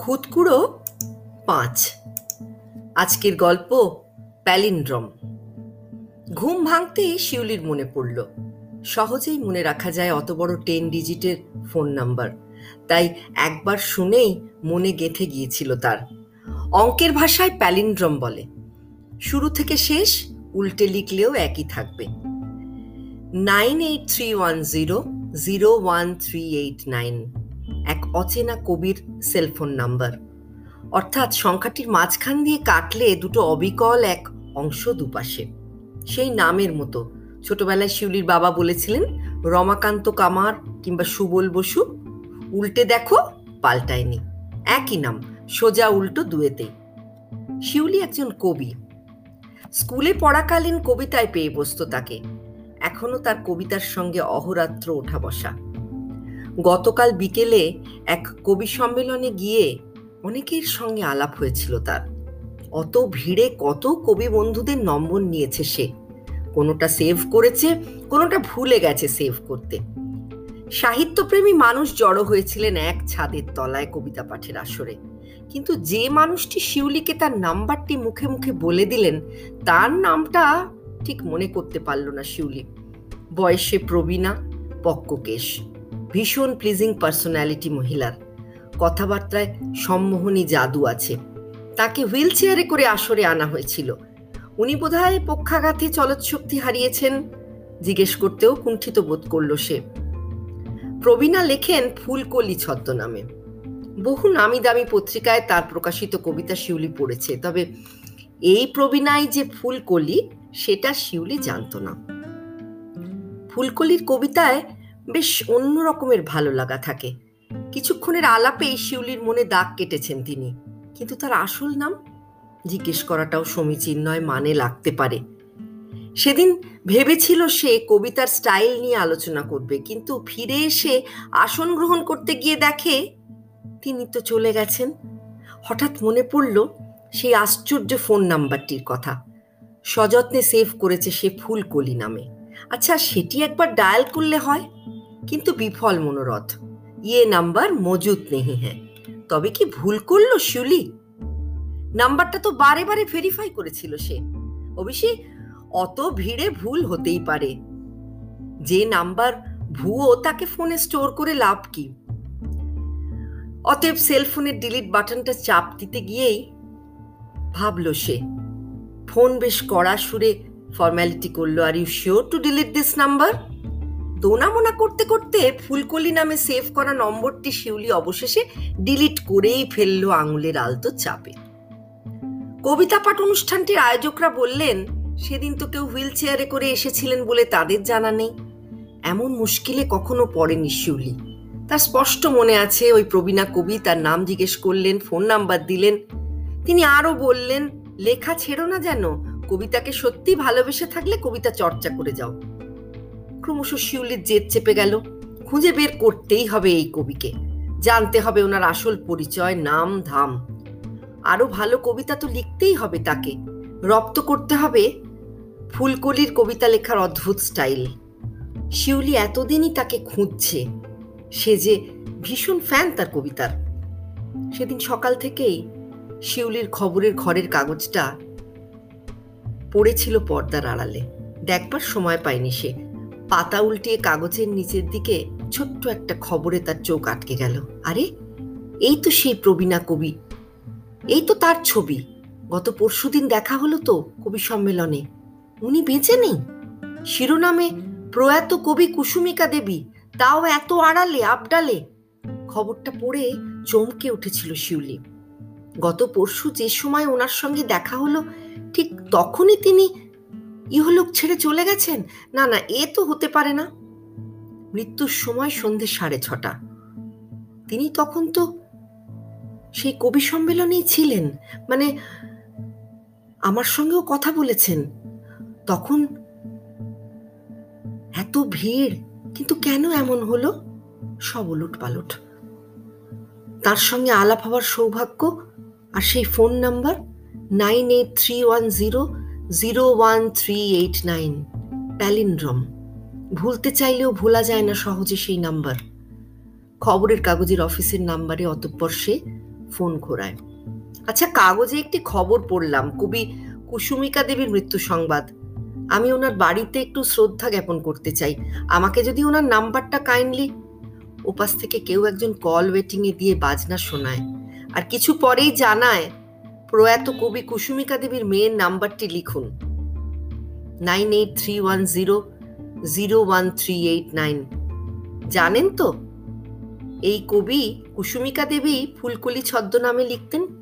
খুদকুড়ো পাঁচ। আজকের গল্প প্যালিন্ড্রম। ঘুম ভাঙতেই শিউলির মনে পড়ল। সহজেই মনে রাখা যায় অত বড় টেন ডিজিটের ফোন নাম্বার। তাই একবার শুনেই মনে গেঁথে গিয়েছিল তার। অঙ্কের ভাষায় প্যালিন্ড্রম বলে। শুরু থেকে শেষ উল্টে লিখলেও একই থাকবে। Nine eight three one zero zero one three eight nine. এক অচেনা কবির সেলফোন নাম্বার অর্থাৎ সংখ্যাটির মাঝখান দিয়ে কাটলে দুটো অবিকল এক অংশ দুপাশে। সেই নামের মতো। ছোটবেলায় শিউলির বাবা বলেছিলেন, রমাকান্ত কামার কিংবা সুবল বসু, উল্টে দেখো, পাল্টায়নি। একই নাম, সোজা উল্টো দুয়েতেই শিউলি একজন কবি। স্কুলে পড়াকালীন কবিতায় পেয়ে বসত তাকে। এখনও তার কবিতার সঙ্গে অহরাত্র ওঠা বসা। গতকাল বিকেলে এক কবি সম্মেলনে গিয়ে অনেকের সঙ্গে আলাপ হয়েছিল তার। অত ভিড়ে কত কবি বন্ধুদের নম্বর নিয়েছে সে। কোনোটা সেভ করেছে, কোনোটা ভুলে গেছে সেভ করতে। সাহিত্যপ্রেমী মানুষ জড়ো হয়েছিলেন এক ছাদের তলায় কবিতা পাঠের আসরে। কিন্তু যে মানুষটি শিউলিকে তার নাম্বারটি মুখে মুখে বলে দিলেন, তার নামটা ঠিক মনে করতে পারল না শিউলি। বয়সে প্রবীণা, পক্ককেশ। ভীষণ প্লিজিং পার্সোনালিটি মহিলার। কথাবার্তায় সম্মোহনী জাদু আছে। তাকে হুইল চেয়ারে করে আসরে আনা হয়েছিল। উনি বোধহয় পক্ষাঘাতে চলৎশক্তি হারিয়েছেন, জিজ্ঞেস করতেও কুণ্ঠিত বোধ করল সে। প্রবীণা লেখেন ফুলকলি ছদ্মনামে। বহু নামি দামি পত্রিকায় তার প্রকাশিত কবিতা শিউলি পড়েছে, তবে এই প্রবীণাই যে ফুলকলি, সেটা শিউলি জানত না। ফুলকলির কবিতায় বেশ অন্য রকমের ভালো লাগা থাকে। কিছুক্ষণের আলাপেই শিউলির মনে দাগ কেটেছেন তিনি। কিন্তু তার আসল নাম? জিজ্ঞেস করাটাও সমীচীন নয় মানে লাগতে পারে। সেদিন ভেবেছিল সে কবিতার স্টাইল নিয়ে আলোচনা করবে, কিন্তু ফিরে এসে আসন গ্রহণ করতে গিয়ে দেখে তিনি তো চলে গেছেন। হঠাৎ মনে পড়ল সেই আশ্চর্য ফোন নাম্বারটির কথা। সযত্নে সেভ করেছে সে ফুলকলি নামে। আচ্ছা সেটি একবার ডায়াল করলে হয়? কিন্তু বিফল মনোরথ। ইয়ে নাম্বার মজুদ নেহি হ্যাঁ। তবে কি ভুল করল শিউলি নাম্বারটা তো বারে বারে ভেরিফাই করেছিল সে। অবশ্যই অত ভিড়ে ভুল হতেই পারে। যে নাম্বার ভুয়ো তাকে ফোনে স্টোর করে লাভ কি? অতএব সেলফোনের ডিলিট বাটনটা চাপ দিতে গিয়েই ভাবল সে। ফোন বেশ কড়া সুরে ফর্ম্যালিটি করল। Are you sure to delete this number দোনামোনা করতে করতে ফুলকলি নামে সেভ করা নম্বরটি শিউলি অবশেষে ডিলিট করেই ফেলল আঙুলের আলতো চাপে। কবিতা পাঠ অনুষ্ঠানটির আয়োজকরা বললেন, সেদিন তো কেউ হুইল চেয়ারে করে এসেছিলেন বলে তাদের জানা নেই। এমন মুশকিলে কখনো পড়েনি শিউলি। তার স্পষ্ট মনে আছে, ওই প্রবীণা কবি তার নাম জিজ্ঞেস করলেন ফোন নাম্বার দিলেন। তিনি আরও বললেন, লেখা ছেড়ো না যেন, কবিতাকে সত্যি ভালোবেসে থাকলে কবিতা চর্চা করে যাও। ক্রমশ শিউলির জেদ চেপে গেল। খুঁজে বের করতেই হবে এই কবিকে। জানতে হবে ওনার আসল পরিচয়, নাম, ধাম। আরও ভালো কবিতা তো লিখতেই হবে তাকে। রপ্ত করতে হবে ফুলকলির কবিতা লেখার অদ্ভুত স্টাইল। শিউলি এতদিনই তাকে খুঁজছে। সে যে ভীষণ ফ্যান তার কবিতার। সেদিন সকাল থেকেই শিউলির খবরের ঘরের কাগজটা পড়েছিল পর্দার আড়ালে। দেখবার সময় পায়নি সে। পাতা উল্টিয়ে কাগজের নিচের দিকে ছোট্ট একটা খবরে তার চোখ আটকে গেল। আরে, এই তো সেই প্রবীণা কবি। এই তো তার ছবি। গত পরশুদিন দেখা হলো তো কবি সম্মেলনে। উনি বেঁচে নেই। শিরোনামে, প্রয়াত কবি কুসুমিকা দেবী, তাও এত আড়ালে আপডালে খবরটা পড়ে চমকে উঠেছিল শিউলি। গত পরশু যে সময় ওনার সঙ্গে দেখা হলো, ঠিক তখনই তিনি ইহলোক ছেড়ে চলে গেছেন? না না, এ তো হতে পারে না। মৃত্যুর সময় সন্ধে সাড়ে ছটা। তিনি তখন তো সেই কবি সম্মেলনেই ছিলেন। মানে আমার সঙ্গেও কথা বলেছেন। তখন এত ভিড়, কিন্তু কেন এমন হলো? সব উলট পালট তার সঙ্গে আলাপ হওয়ার সৌভাগ্য আর সেই phone number nine eight three one zero zero one three eight nine palindrome ভুলতে চাইলেও ভোলা যায় না সহজে সেই নাম্বার। খবরের কাগজের অফিসের নাম্বারে অতঃপর সে ফোন ঘোরায়। আচ্ছা কাগজে একটি খবর পড়লাম, কবি কুসুমিকা দেবীর মৃত্যু সংবাদ। আমি ওনার বাড়িতে একটু শ্রদ্ধা জ্ঞাপন করতে চাই। আমাকে যদি ওনার নাম্বারটা কাইন্ডলি। ওপাশ থেকে কেউ একজন কল ওয়েটিংয়ে দিয়ে বাজনা শোনায়। আর কিছু পরেই জানায় প্রয়াত কবি কুসুমিকা দেবীর মেয়ের নাম্বারটি লিখুন। Nine eight three one zero zero one three eight nine. জানেন তো? এই কবি কুসুমিকা দেবী ফুলকলি ছদ্মনামে লিখতেন